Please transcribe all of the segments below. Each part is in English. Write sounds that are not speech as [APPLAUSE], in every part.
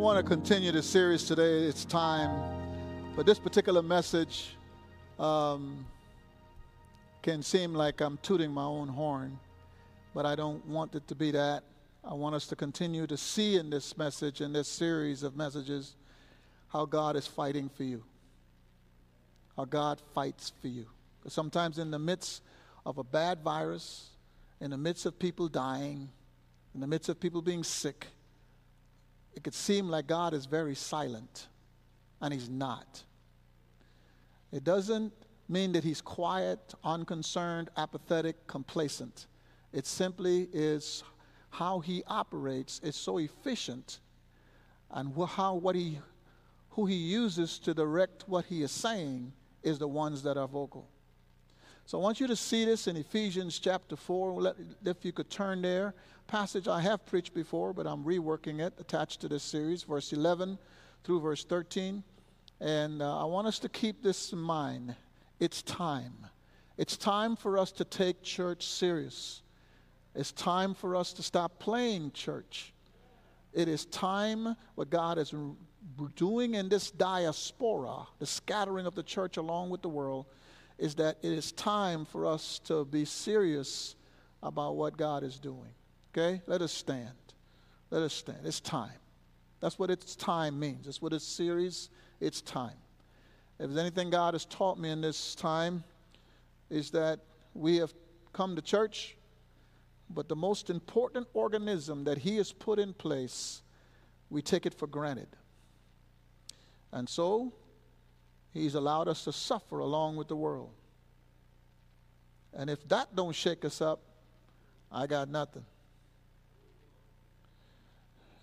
want to continue the series today. It's time. But this particular message um, can seem like I'm tooting my own horn, but I don't want it to be that. I want us to continue to see in this message, in this series of messages, how God is fighting for you. How God fights for you. Sometimes, in the midst of a bad virus, in the midst of people dying, in the midst of people being sick, it could seem like God is very silent, and He's not. It doesn't mean that He's quiet, unconcerned, apathetic, complacent. It simply is how He operates is so efficient, and how what He who He uses to direct what He is saying is the ones that are vocal. So I want you to see this in Ephesians chapter 4. Let, if you could turn there. Passage I have preached before, but I'm reworking it, attached to this series, verse 11 through verse 13. And uh, I want us to keep this in mind. It's time. It's time for us to take church serious. It's time for us to stop playing church. It is time what God is doing in this diaspora, the scattering of the church along with the world is that it is time for us to be serious about what God is doing. Okay? Let us stand. Let us stand. It's time. That's what it's time means. That's what it's series, it's time. If there's anything God has taught me in this time, is that we have come to church, but the most important organism that He has put in place, we take it for granted. And so, He's allowed us to suffer along with the world. And if that don't shake us up, I got nothing.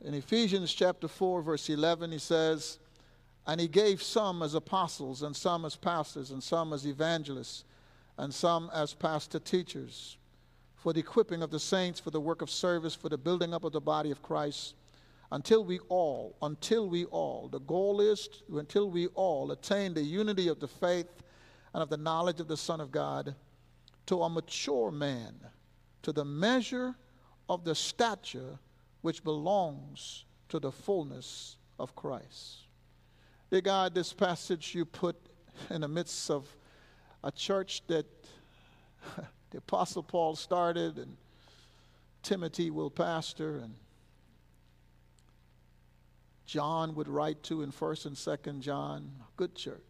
In Ephesians chapter 4, verse 11, he says, And he gave some as apostles, and some as pastors, and some as evangelists, and some as pastor teachers, for the equipping of the saints, for the work of service, for the building up of the body of Christ until we all, until we all, the goal is until we all attain the unity of the faith and of the knowledge of the Son of God, to a mature man, to the measure of the stature which belongs to the fullness of Christ. Dear God, this passage you put in the midst of a church that [LAUGHS] the Apostle Paul started and Timothy will pastor and John would write to in 1st and 2nd John, good church.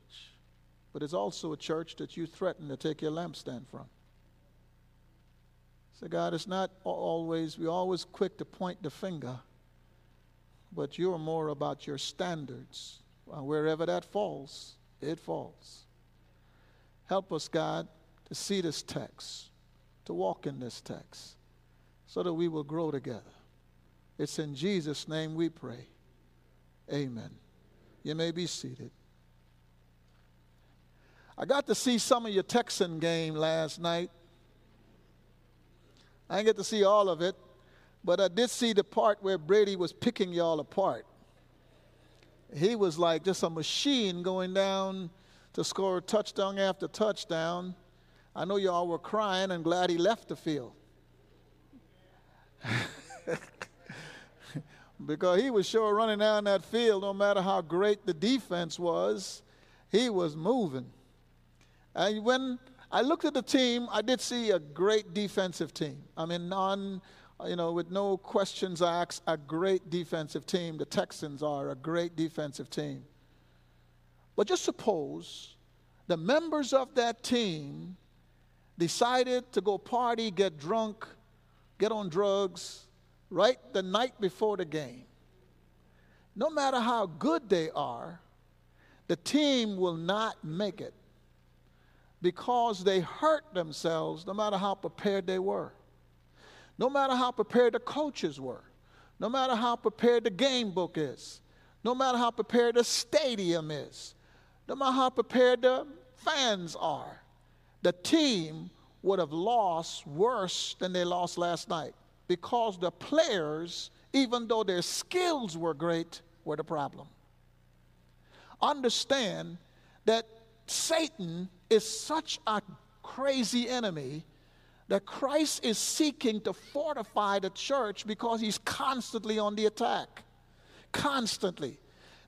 But it's also a church that you threaten to take your lampstand from. So, God, it's not always, we're always quick to point the finger, but you're more about your standards. Uh, wherever that falls, it falls. Help us, God, to see this text, to walk in this text, so that we will grow together. It's in Jesus' name we pray. Amen. You may be seated. I got to see some of your Texan game last night. I didn't get to see all of it, but I did see the part where Brady was picking y'all apart. He was like just a machine going down to score touchdown after touchdown. I know y'all were crying and glad he left the field. [LAUGHS] because he was sure running down that field no matter how great the defense was, he was moving. And when I looked at the team, I did see a great defensive team. I mean, non, you know, with no questions asked, a great defensive team. The Texans are a great defensive team. But just suppose the members of that team decided to go party, get drunk, get on drugs, right? The night before the game, no matter how good they are, the team will not make it because they hurt themselves no matter how prepared they were. No matter how prepared the coaches were, no matter how prepared the game book is, no matter how prepared the stadium is, no matter how prepared the fans are, the team would have lost worse than they lost last night because the players, even though their skills were great, were the problem. Understand that Satan is such a crazy enemy that Christ is seeking to fortify the church because he's constantly on the attack, constantly.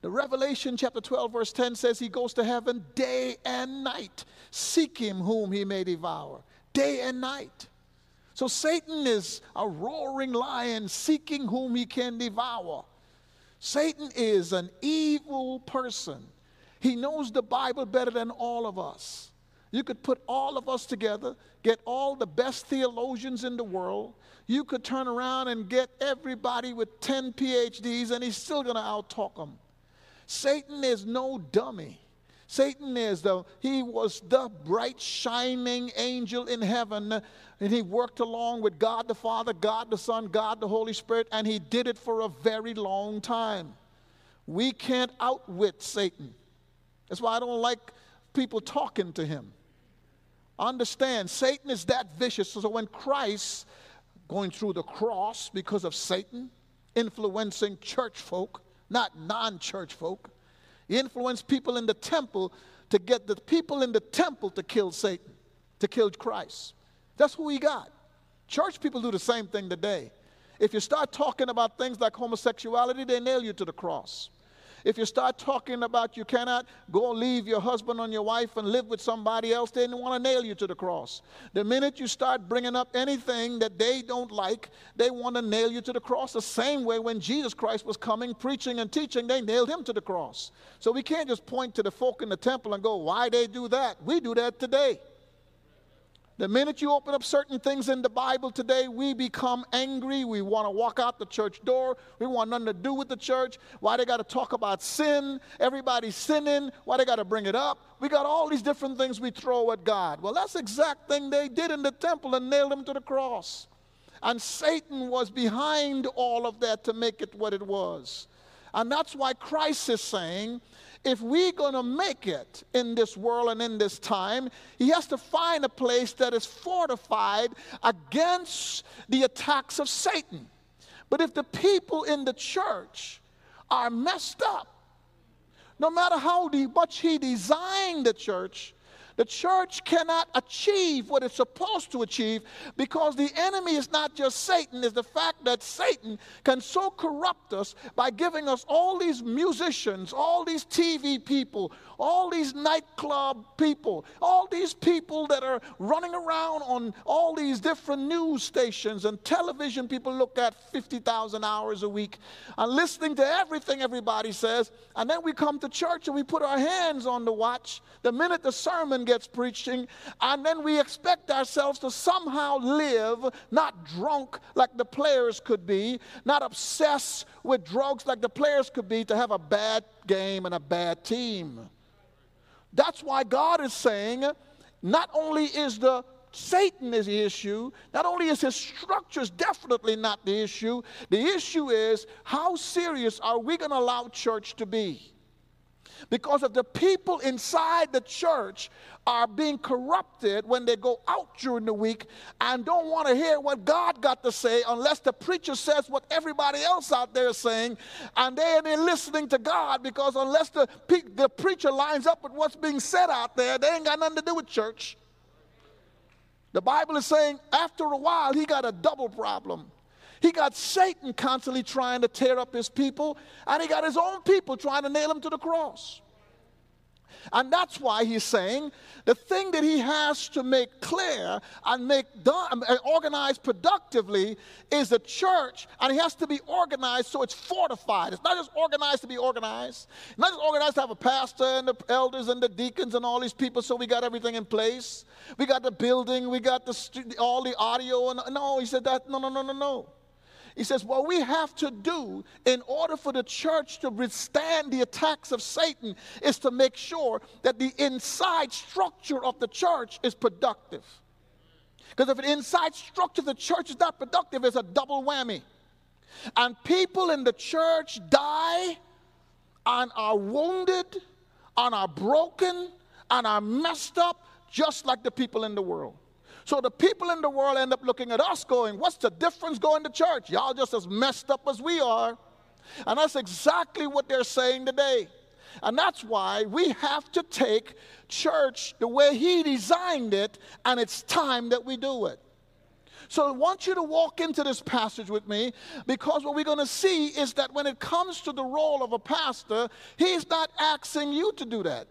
The Revelation chapter 12, verse 10 says he goes to heaven day and night. Seek him whom he may devour. Day and night. So Satan is a roaring lion seeking whom he can devour. Satan is an evil person. He knows the Bible better than all of us. You could put all of us together, get all the best theologians in the world. You could turn around and get everybody with 10 PhDs, and he's still going to outtalk them. Satan is no dummy. Satan is the, he was the bright, shining angel in heaven, and he worked along with God the Father, God the Son, God the Holy Spirit, and he did it for a very long time. We can't outwit Satan. That's why I don't like people talking to him. Understand, Satan is that vicious. So when Christ, going through the cross because of Satan, influencing church folk, not non church folk, influenced people in the temple to get the people in the temple to kill Satan, to kill Christ. That's who he got. Church people do the same thing today. If you start talking about things like homosexuality, they nail you to the cross. If you start talking about you cannot go leave your husband or your wife and live with somebody else, they want to nail you to the cross. The minute you start bringing up anything that they don't like, they want to nail you to the cross. The same way when Jesus Christ was coming, preaching, and teaching, they nailed him to the cross. So we can't just point to the folk in the temple and go, why they do that? We do that today. The minute you open up certain things in the Bible today, we become angry. We want to walk out the church door. We want nothing to do with the church. Why they got to talk about sin? Everybody's sinning. Why they got to bring it up? We got all these different things we throw at God. Well, that's the exact thing they did in the temple and nailed him to the cross. And Satan was behind all of that to make it what it was. And that's why Christ is saying, if we're going to make it in this world and in this time, he has to find a place that is fortified against the attacks of Satan. But if the people in the church are messed up, no matter how much he designed the church, the church cannot achieve what it's supposed to achieve because the enemy is not just Satan, it's the fact that Satan can so corrupt us by giving us all these musicians, all these TV people, all these nightclub people, all these people that are running around on all these different news stations and television people look at 50,000 hours a week and listening to everything everybody says. And then we come to church and we put our hands on the watch the minute the sermon gets preaching, and then we expect ourselves to somehow live not drunk like the players could be, not obsessed with drugs like the players could be, to have a bad game and a bad team. That's why God is saying not only is the Satan is the issue. Not only is his structures definitely not the issue, the issue is how serious are we going to allow church to be? Because if the people inside the church are being corrupted when they go out during the week and don't want to hear what God got to say unless the preacher says what everybody else out there is saying, and they are listening to God because unless the, the preacher lines up with what's being said out there, they ain't got nothing to do with church. The Bible is saying after a while he got a double problem. He got Satan constantly trying to tear up his people, and he got his own people trying to nail him to the cross. And that's why he's saying the thing that he has to make clear and make done, uh, organized productively is the church, and he has to be organized so it's fortified. It's not just organized to be organized, it's not just organized to have a pastor and the elders and the deacons and all these people so we got everything in place. We got the building, we got the all the audio, and no, he said that no, no, no, no, no. He says, What we have to do in order for the church to withstand the attacks of Satan is to make sure that the inside structure of the church is productive. Because if the inside structure of the church is not productive, it's a double whammy. And people in the church die and are wounded and are broken and are messed up just like the people in the world. So the people in the world end up looking at us going, What's the difference going to church? Y'all just as messed up as we are. And that's exactly what they're saying today. And that's why we have to take church the way He designed it, and it's time that we do it. So I want you to walk into this passage with me because what we're going to see is that when it comes to the role of a pastor, he's not asking you to do that.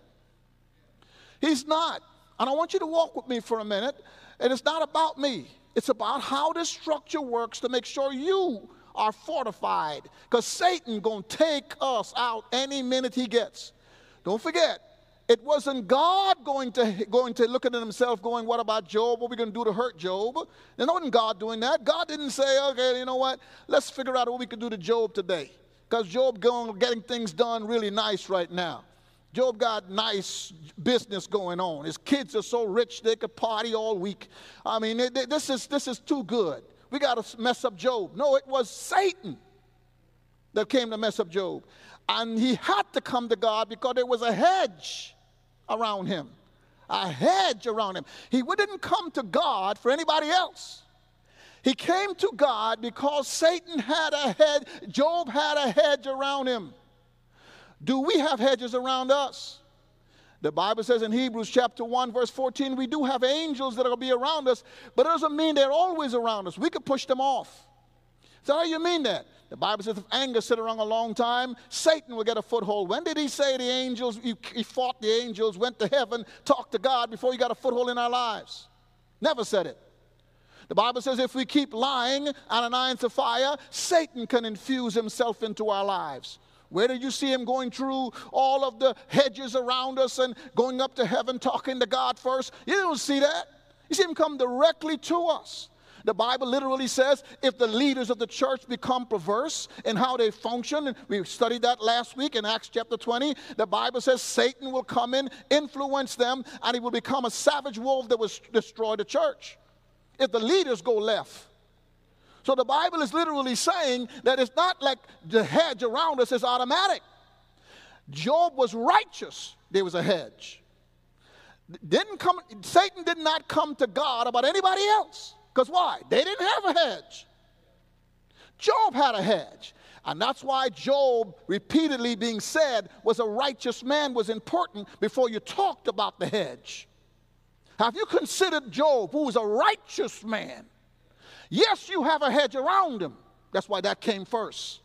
He's not. And I want you to walk with me for a minute. And it's not about me, it's about how this structure works to make sure you are fortified. Because Satan going to take us out any minute he gets. Don't forget, it wasn't God going to, going to look at himself going, what about Job? What are we going to do to hurt Job? It wasn't God doing that. God didn't say, okay, you know what? Let's figure out what we can do to Job today. Because Job going, getting things done really nice right now. Job got nice business going on. His kids are so rich they could party all week. I mean, this is, this is too good. We got to mess up Job. No, it was Satan that came to mess up Job. And he had to come to God because there was a hedge around him. A hedge around him. He didn't come to God for anybody else. He came to God because Satan had a hedge, Job had a hedge around him. Do we have hedges around us? The Bible says in Hebrews chapter 1, verse 14, we do have angels that will be around us, but it doesn't mean they're always around us. We could push them off. So how do you mean that? The Bible says if anger sit around a long time, Satan will get a foothold. When did he say the angels, he, fought the angels, went to heaven, talked to God before he got a foothold in our lives? Never said it. The Bible says if we keep lying, Ananias and Sapphira, Satan can infuse himself into our lives. Where do you see him going through all of the hedges around us and going up to heaven talking to God first? You don't see that. You see him come directly to us. The Bible literally says if the leaders of the church become perverse in how they function, and we studied that last week in Acts chapter 20, the Bible says Satan will come in, influence them, and he will become a savage wolf that will destroy the church. If the leaders go left, so the Bible is literally saying that it's not like the hedge around us is automatic. Job was righteous, there was a hedge. Didn't come, Satan did not come to God about anybody else. Because why? They didn't have a hedge. Job had a hedge. And that's why Job repeatedly being said was a righteous man was important before you talked about the hedge. Have you considered Job, who was a righteous man? Yes, you have a hedge around him. That's why that came first.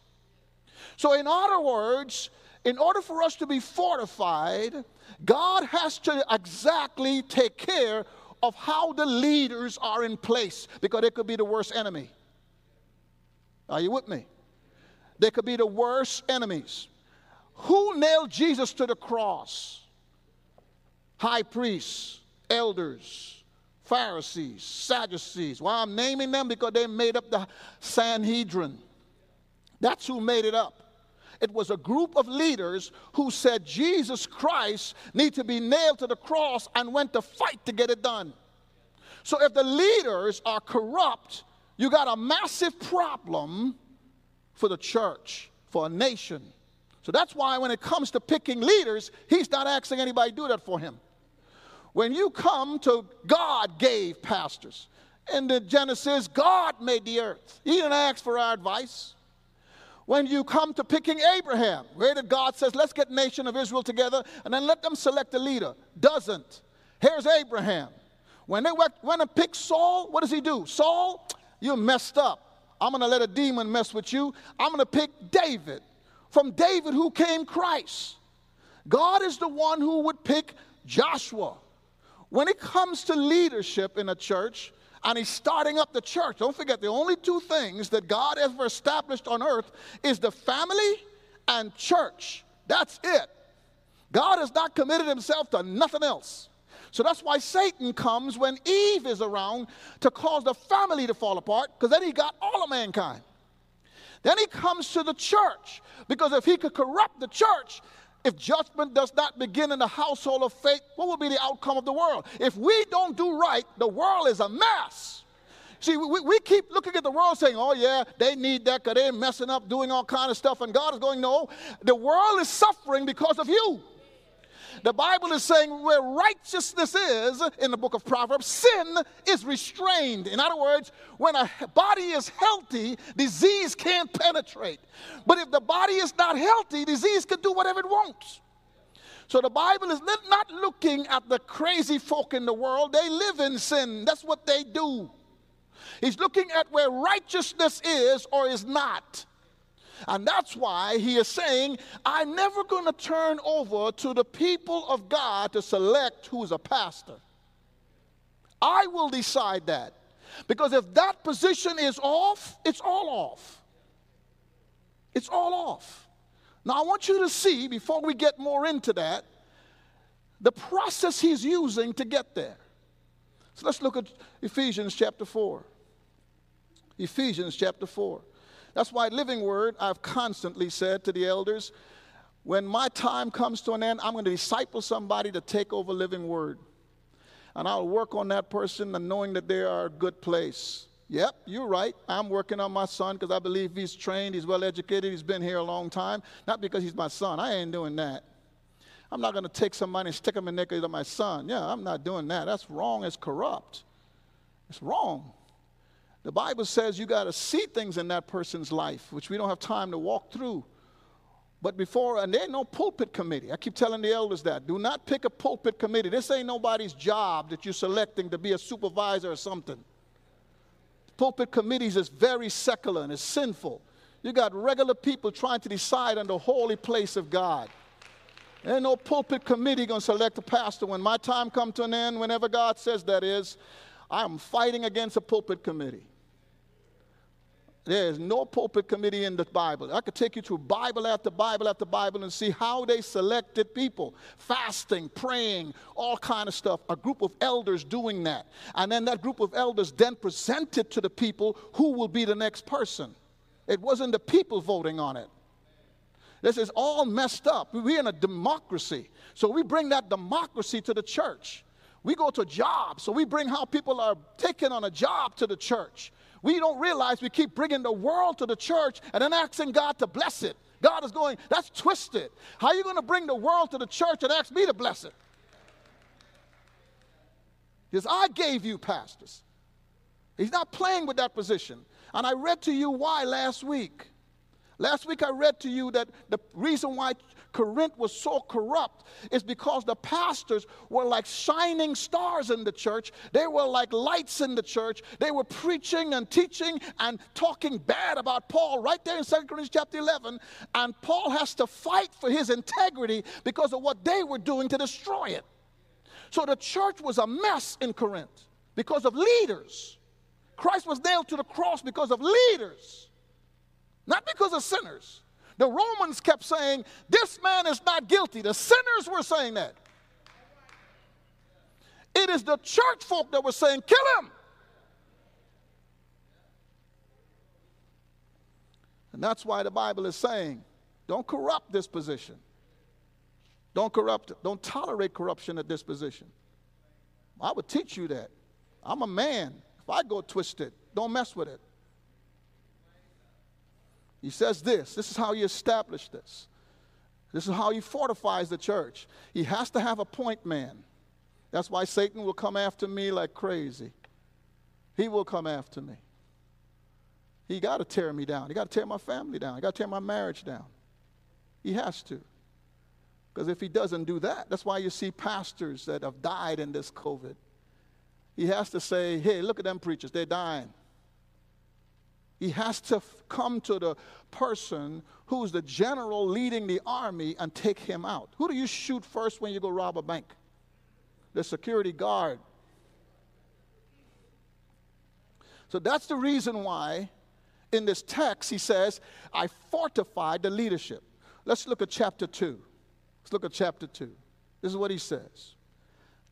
So, in other words, in order for us to be fortified, God has to exactly take care of how the leaders are in place because they could be the worst enemy. Are you with me? They could be the worst enemies. Who nailed Jesus to the cross? High priests, elders, Pharisees, Sadducees. Well, I'm naming them because they made up the Sanhedrin. That's who made it up. It was a group of leaders who said Jesus Christ need to be nailed to the cross and went to fight to get it done. So if the leaders are corrupt, you got a massive problem for the church, for a nation. So that's why when it comes to picking leaders, he's not asking anybody to do that for him. When you come to God gave pastors. In the Genesis, God made the earth. He didn't ask for our advice when you come to picking Abraham, where did God says, let's get nation of Israel together and then let them select a leader? Doesn't. Here's Abraham. When they went, and picked Saul, what does he do? Saul, you messed up. I'm going to let a demon mess with you. I'm going to pick David. From David, who came Christ. God is the one who would pick Joshua. When it comes to leadership in a church, and he's starting up the church. Don't forget, the only two things that God ever established on earth is the family and church. That's it. God has not committed himself to nothing else. So that's why Satan comes when Eve is around to cause the family to fall apart, because then he got all of mankind. Then he comes to the church, because if he could corrupt the church, if judgment does not begin in the household of faith, what will be the outcome of the world? If we don't do right, the world is a mess. See, we, we keep looking at the world saying, oh, yeah, they need that because they're messing up, doing all kind of stuff. And God is going, no, the world is suffering because of you. The Bible is saying where righteousness is in the book of Proverbs, sin is restrained. In other words, when a body is healthy, disease can't penetrate. But if the body is not healthy, disease can do whatever it wants. So the Bible is not looking at the crazy folk in the world. They live in sin. That's what they do. He's looking at where righteousness is or is not. And that's why he is saying, I'm never going to turn over to the people of God to select who's a pastor. I will decide that. Because if that position is off, it's all off. It's all off. Now, I want you to see, before we get more into that, the process he's using to get there. So let's look at Ephesians chapter 4. Ephesians chapter 4. That's why Living Word, I've constantly said to the elders, when my time comes to an end, I'm going to disciple somebody to take over Living Word. And I'll work on that person and knowing that they are a good place. Yep, you're right. I'm working on my son because I believe he's trained, he's well educated, he's been here a long time. Not because he's my son. I ain't doing that. I'm not going to take somebody and stick them in the neck they're my son. Yeah, I'm not doing that. That's wrong. It's corrupt. It's wrong. The Bible says you got to see things in that person's life, which we don't have time to walk through. But before, and there ain't no pulpit committee. I keep telling the elders that. Do not pick a pulpit committee. This ain't nobody's job that you're selecting to be a supervisor or something. Pulpit committees is very secular and it's sinful. You got regular people trying to decide on the holy place of God. There ain't no pulpit committee to select a pastor. When my time comes to an end, whenever God says that is, I'm fighting against a pulpit committee. There is no pulpit committee in the Bible. I could take you through Bible after Bible after Bible and see how they selected people, fasting, praying, all kind of stuff. A group of elders doing that. And then that group of elders then presented to the people who will be the next person. It wasn't the people voting on it. This is all messed up. We're in a democracy. So we bring that democracy to the church. We go to jobs, so we bring how people are taken on a job to the church. We don't realize we keep bringing the world to the church and then asking God to bless it. God is going, that's twisted. How are you going to bring the world to the church and ask me to bless it? Because I gave you pastors. He's not playing with that position. And I read to you why last week. Last week I read to you that the reason why Corinth was so corrupt is because the pastors were like shining stars in the church. They were like lights in the church. They were preaching and teaching and talking bad about Paul right there in 2 Corinthians chapter 11. And Paul has to fight for his integrity because of what they were doing to destroy it. So the church was a mess in Corinth because of leaders. Christ was nailed to the cross because of leaders not because of sinners. The Romans kept saying, This man is not guilty. The sinners were saying that. It is the church folk that were saying, Kill him. And that's why the Bible is saying, Don't corrupt this position. Don't corrupt. Don't tolerate corruption at this position. I would teach you that. I'm a man. If I go twisted, don't mess with it. He says this this is how he established this. This is how he fortifies the church. He has to have a point man. That's why Satan will come after me like crazy. He will come after me. He got to tear me down. He got to tear my family down. He got to tear my marriage down. He has to. Because if he doesn't do that, that's why you see pastors that have died in this COVID. He has to say, hey, look at them preachers, they're dying. He has to come to the person who's the general leading the army and take him out. Who do you shoot first when you go rob a bank? The security guard. So that's the reason why in this text he says, I fortified the leadership. Let's look at chapter 2. Let's look at chapter 2. This is what he says.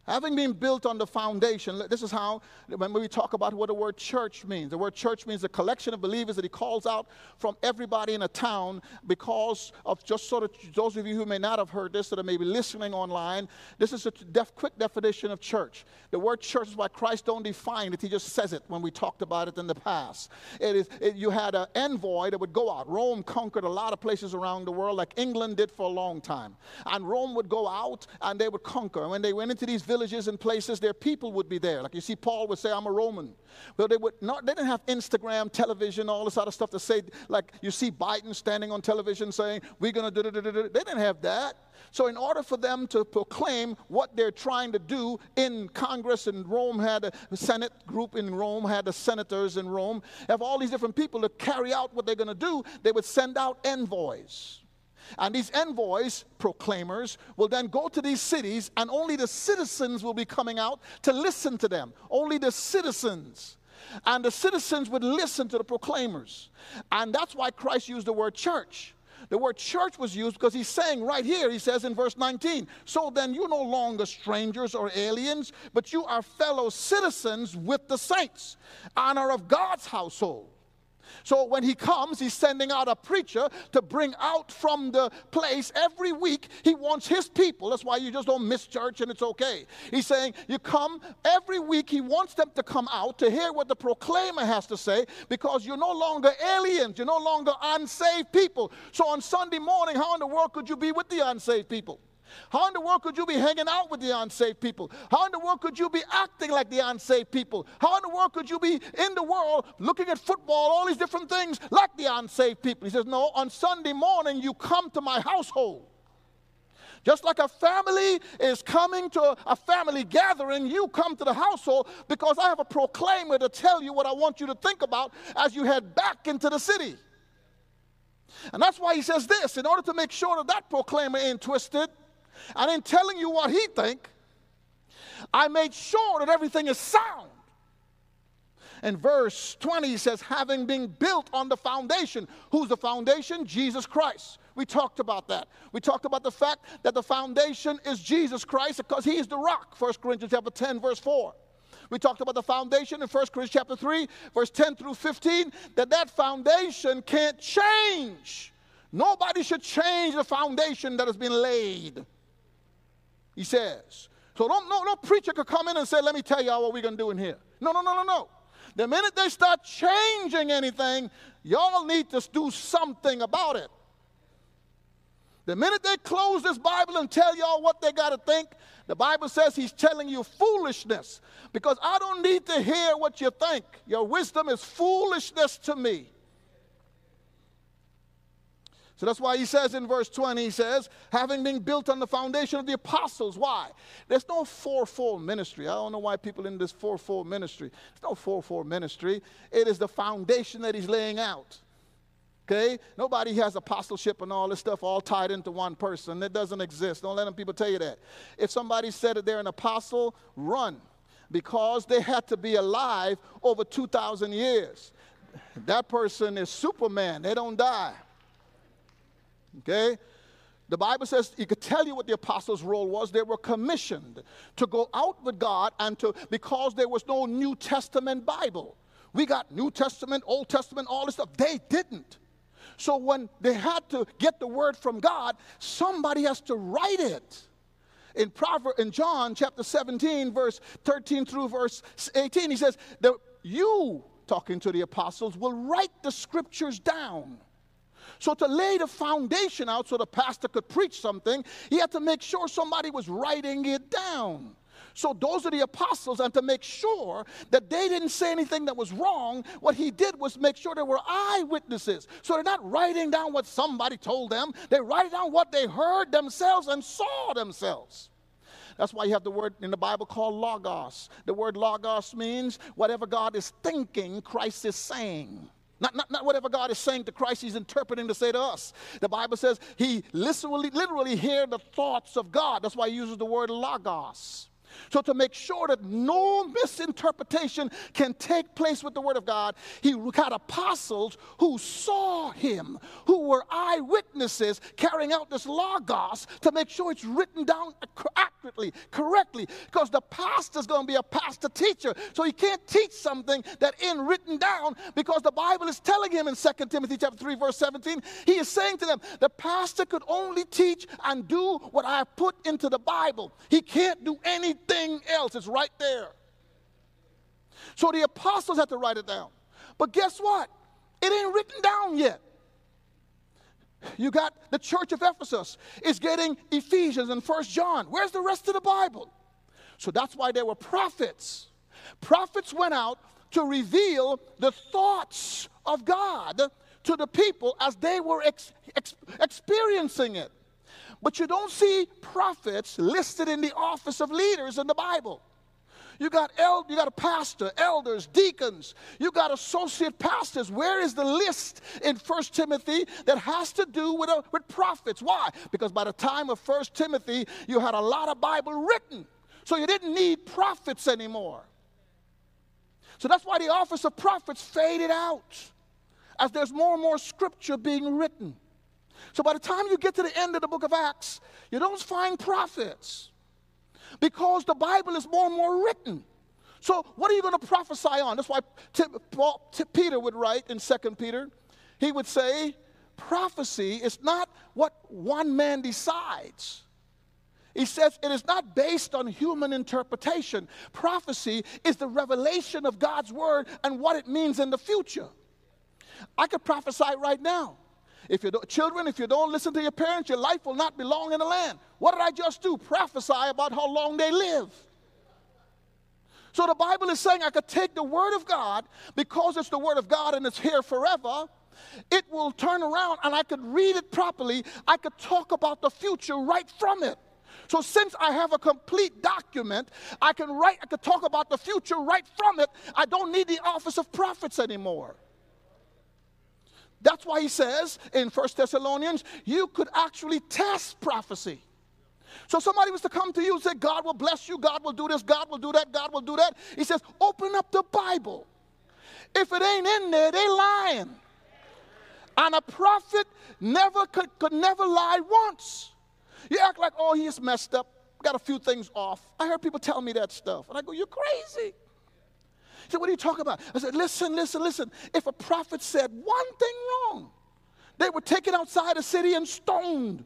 Having been built on the foundation, this is how, when we talk about what the word church means, the word church means a collection of believers that he calls out from everybody in a town because of just sort of those of you who may not have heard this that are maybe listening online. This is a def, quick definition of church. The word church is why Christ don't define it, he just says it when we talked about it in the past. It is, it, you had an envoy that would go out. Rome conquered a lot of places around the world, like England did for a long time. And Rome would go out and they would conquer. And when they went into these villages, and places, their people would be there. Like you see, Paul would say, I'm a Roman. Well, they would not, they didn't have Instagram, television, all this other stuff to say, like you see Biden standing on television saying, we're to do. They didn't have that. So, in order for them to proclaim what they're trying to do in Congress in Rome, had a Senate group in Rome, had the senators in Rome, have all these different people to carry out what they're going to do, they would send out envoys. And these envoys, proclaimers, will then go to these cities, and only the citizens will be coming out to listen to them. Only the citizens. And the citizens would listen to the proclaimers. And that's why Christ used the word church. The word church was used because he's saying right here, he says in verse 19, so then you're no longer strangers or aliens, but you are fellow citizens with the saints, honor of God's household. So when he comes, he's sending out a preacher to bring out from the place every week. He wants his people. That's why you just don't miss church and it's okay. He's saying, You come every week. He wants them to come out to hear what the proclaimer has to say because you're no longer aliens. You're no longer unsaved people. So on Sunday morning, how in the world could you be with the unsaved people? How in the world could you be hanging out with the unsaved people? How in the world could you be acting like the unsaved people? How in the world could you be in the world looking at football, all these different things like the unsaved people? He says, No, on Sunday morning you come to my household. Just like a family is coming to a family gathering, you come to the household because I have a proclaimer to tell you what I want you to think about as you head back into the city. And that's why he says this in order to make sure that that proclaimer ain't twisted, and in telling you what he think, I made sure that everything is sound. And verse 20 says, having been built on the foundation. Who's the foundation? Jesus Christ. We talked about that. We talked about the fact that the foundation is Jesus Christ because he is the rock. 1 Corinthians chapter 10, verse 4. We talked about the foundation in 1 Corinthians chapter 3, verse 10 through 15, that that foundation can't change. Nobody should change the foundation that has been laid he says. So don't, no, no preacher could come in and say, let me tell y'all what we're to do in here. No, no, no, no, no. The minute they start changing anything, y'all need to do something about it. The minute they close this Bible and tell y'all what they got to think, the Bible says he's telling you foolishness because I don't need to hear what you think. Your wisdom is foolishness to me. So that's why he says in verse 20, he says, having been built on the foundation of the apostles. Why? There's no four-fold ministry. I don't know why people in this four-fold ministry. There's no four-fold ministry. It is the foundation that he's laying out. Okay? Nobody has apostleship and all this stuff all tied into one person. It doesn't exist. Don't let them people tell you that. If somebody said that they're an apostle, run. Because they had to be alive over 2,000 years. That person is Superman. They don't die. Okay? The Bible says he could tell you what the apostles' role was. They were commissioned to go out with God and to, because there was no New Testament Bible. We got New Testament, Old Testament, all this stuff. They didn't. So when they had to get the word from God, somebody has to write it. In Proverbs, in John chapter 17, verse 13 through verse 18, he says that you, talking to the apostles, will write the scriptures down so, to lay the foundation out so the pastor could preach something, he had to make sure somebody was writing it down. So, those are the apostles, and to make sure that they didn't say anything that was wrong, what he did was make sure there were eyewitnesses. So, they're not writing down what somebody told them, they write down what they heard themselves and saw themselves. That's why you have the word in the Bible called logos. The word logos means whatever God is thinking, Christ is saying. Not, not, not whatever God is saying to Christ, He's interpreting to say to us. The Bible says He literally, literally hear the thoughts of God. That's why He uses the word logos. So, to make sure that no misinterpretation can take place with the Word of God, he had apostles who saw him, who were eyewitnesses carrying out this logos to make sure it's written down accurately, correctly. Because the pastor's going to be a pastor teacher. So, he can't teach something that ain't written down because the Bible is telling him in 2 Timothy chapter 3, verse 17, he is saying to them, the pastor could only teach and do what I have put into the Bible. He can't do anything anything else. It's right there. So the apostles had to write it down. But guess what? It ain't written down yet. You got the church of Ephesus is getting Ephesians and First John. Where's the rest of the Bible? So that's why there were prophets. Prophets went out to reveal the thoughts of God to the people as they were ex- ex- experiencing it. But you don't see prophets listed in the office of leaders in the Bible. You got el- you got a pastor, elders, deacons. You got associate pastors. Where is the list in First Timothy that has to do with, uh, with prophets? Why? Because by the time of First Timothy, you had a lot of Bible written. So you didn't need prophets anymore. So that's why the office of prophets faded out as there's more and more scripture being written. So by the time you get to the end of the book of Acts, you don't find prophets because the Bible is more and more written. So what are you going to prophesy on? That's why Paul, Peter would write in Second Peter. He would say, prophecy is not what one man decides. He says it is not based on human interpretation. Prophecy is the revelation of God's word and what it means in the future. I could prophesy right now. If you children, if you don't listen to your parents, your life will not be long in the land. What did I just do? Prophesy about how long they live. So the Bible is saying I could take the word of God because it's the word of God and it's here forever. It will turn around and I could read it properly. I could talk about the future right from it. So since I have a complete document, I can write, I could talk about the future right from it. I don't need the office of prophets anymore. That's why he says in First Thessalonians, you could actually test prophecy. So somebody was to come to you and say, God will bless you, God will do this, God will do that, God will do that. He says, open up the Bible. If it ain't in there, they lying. And a prophet never could, could never lie once. You act like, oh, he's messed up, got a few things off. I heard people tell me that stuff. And I go, you're crazy. Said, what are you talking about? I said, listen, listen, listen. If a prophet said one thing wrong, they were taken outside the city and stoned.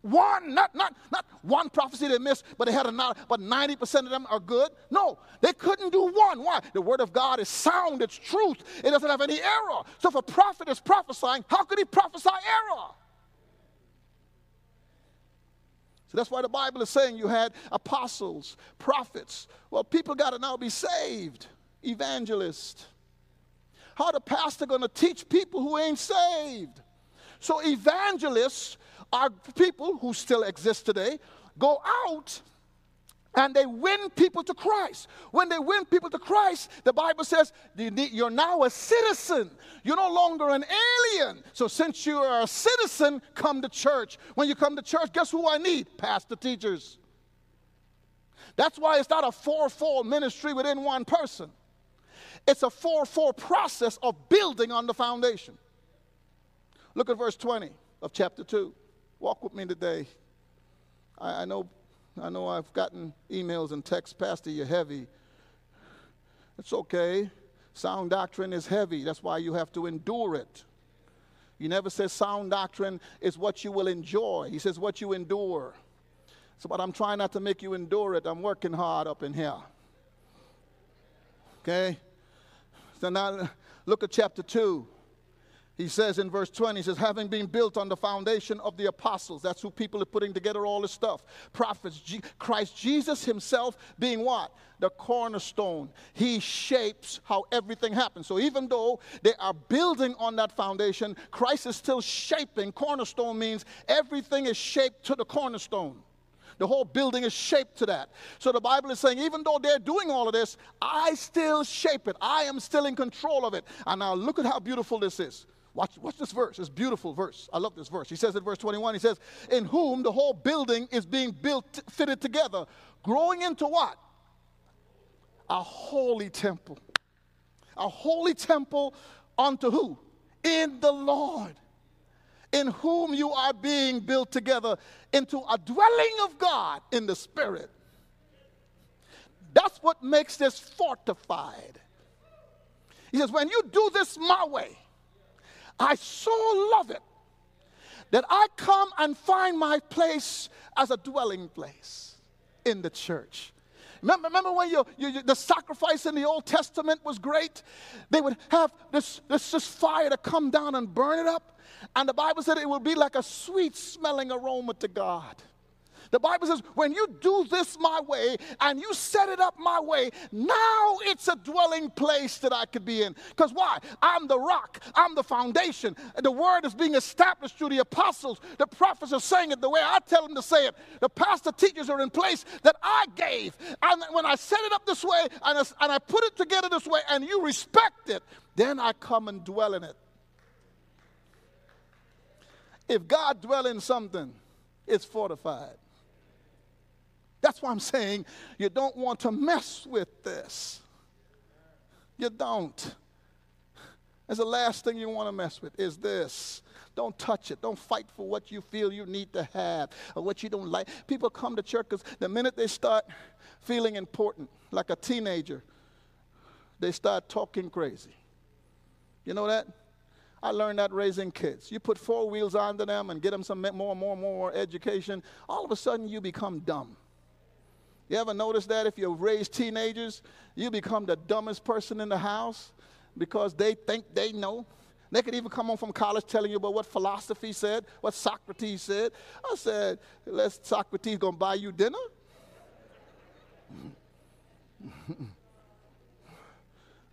One, not, not, not one prophecy they missed, but they had a but 90% of them are good. No, they couldn't do one. Why? The word of God is sound, it's truth, it doesn't have any error. So if a prophet is prophesying, how could he prophesy error? So that's why the Bible is saying you had apostles, prophets. Well, people got to now be saved. Evangelists. How the pastor going to teach people who ain't saved? So evangelists are people who still exist today, go out and they win people to Christ. When they win people to Christ, the Bible says you're now a citizen. You're no longer an alien. So, since you are a citizen, come to church. When you come to church, guess who I need? Pastor teachers. That's why it's not a 4 4 ministry within one person, it's a 4 4 process of building on the foundation. Look at verse 20 of chapter 2. Walk with me today. I, I know I know I've gotten emails and texts, Pastor, you're heavy. It's okay. Sound doctrine is heavy. That's why you have to endure it. He never says sound doctrine is what you will enjoy. He says what you endure. So, but I'm trying not to make you endure it. I'm working hard up in here. Okay? So now look at chapter 2. He says in verse 20, he says, having been built on the foundation of the apostles. That's who people are putting together all this stuff. Prophets, G- Christ Jesus himself being what? The cornerstone. He shapes how everything happens. So even though they are building on that foundation, Christ is still shaping. Cornerstone means everything is shaped to the cornerstone. The whole building is shaped to that. So the Bible is saying, even though they're doing all of this, I still shape it. I am still in control of it. And now look at how beautiful this is. Watch, watch this verse. It's beautiful verse. I love this verse. He says in verse 21, he says, In whom the whole building is being built, fitted together, growing into what? A holy temple. A holy temple unto who? In the Lord. In whom you are being built together into a dwelling of God in the Spirit. That's what makes this fortified. He says, When you do this my way, I so love it that I come and find my place as a dwelling place in the church. Remember, remember when you, you, the sacrifice in the Old Testament was great? They would have this, this, this fire to come down and burn it up. And the Bible said it would be like a sweet smelling aroma to God. The Bible says, when you do this my way and you set it up my way, now it's a dwelling place that I could be in. Because why? I'm the rock, I'm the foundation. The word is being established through the apostles. The prophets are saying it the way I tell them to say it. The pastor teachers are in place that I gave. And when I set it up this way and I, and I put it together this way and you respect it, then I come and dwell in it. If God dwell in something, it's fortified. That's why I'm saying you don't want to mess with this. You don't. That's the last thing you want to mess with is this. Don't touch it. Don't fight for what you feel you need to have or what you don't like. People come to church because the minute they start feeling important, like a teenager, they start talking crazy. You know that? I learned that raising kids. You put four wheels onto them and get them some more more more education, all of a sudden you become dumb. You ever notice that if you raise teenagers, you become the dumbest person in the house because they think they know? They could even come home from college telling you about what philosophy said, what Socrates said. I said, "Let's Socrates gonna buy you dinner? [LAUGHS]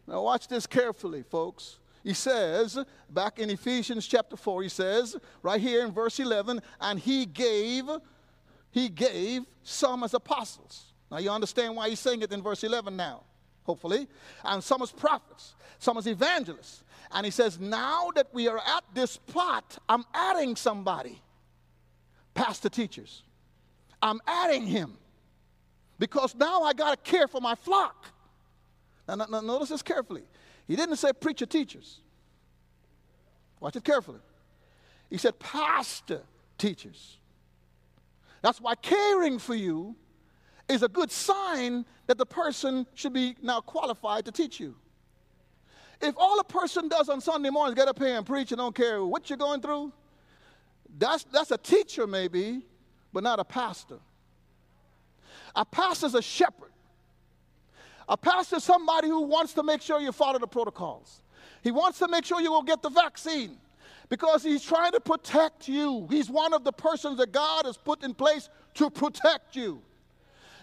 now watch this carefully, folks. He says, back in Ephesians chapter 4, he says, right here in verse 11, and he gave, he gave some as apostles. Now you understand why he's saying it in verse 11 now, hopefully. And some as prophets, some as evangelists. And he says, now that we are at this plot, I'm adding somebody. Pastor teachers. I'm adding him. Because now I got to care for my flock. Now, now, notice this carefully. He didn't say preacher teachers. Watch it carefully. He said pastor teachers. That's why caring for you is a good sign that the person should be now qualified to teach you. If all a person does on Sunday mornings, get up here and preach and don't care what you're going through, that's, that's a teacher maybe, but not a pastor. A pastor's a shepherd. A pastor is somebody who wants to make sure you follow the protocols. He wants to make sure you will get the vaccine because he's trying to protect you. He's one of the persons that God has put in place to protect you.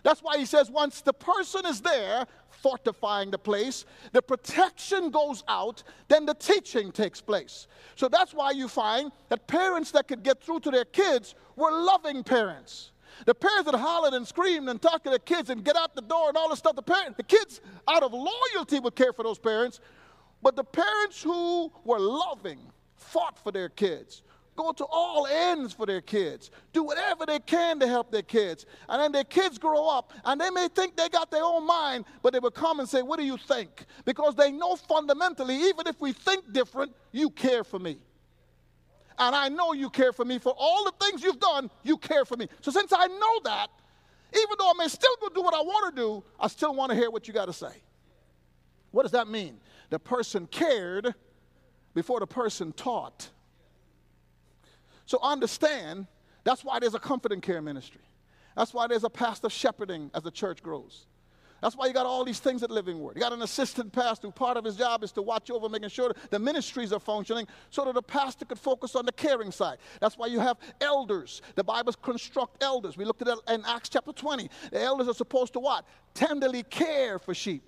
That's why he says once the person is there, fortifying the place, the protection goes out, then the teaching takes place. So that's why you find that parents that could get through to their kids were loving parents. The parents that hollered and screamed and talked to their kids and get out the door and all this stuff, the parents, the kids out of loyalty would care for those parents. But the parents who were loving fought for their kids, go to all ends for their kids, do whatever they can to help their kids. And then their kids grow up and they may think they got their own mind, but they will come and say, What do you think? Because they know fundamentally, even if we think different, you care for me. And I know you care for me for all the things you've done, you care for me. So since I know that, even though I may still go do what I want to do, I still want to hear what you got to say. What does that mean? The person cared before the person taught. So understand that's why there's a comfort and care ministry. That's why there's a pastor shepherding as the church grows. That's why you got all these things at Living Word. You got an assistant pastor who part of his job is to watch over making sure the ministries are functioning so that the pastor could focus on the caring side. That's why you have elders. The Bible construct elders. We looked at that in Acts chapter 20. The elders are supposed to what? Tenderly care for sheep.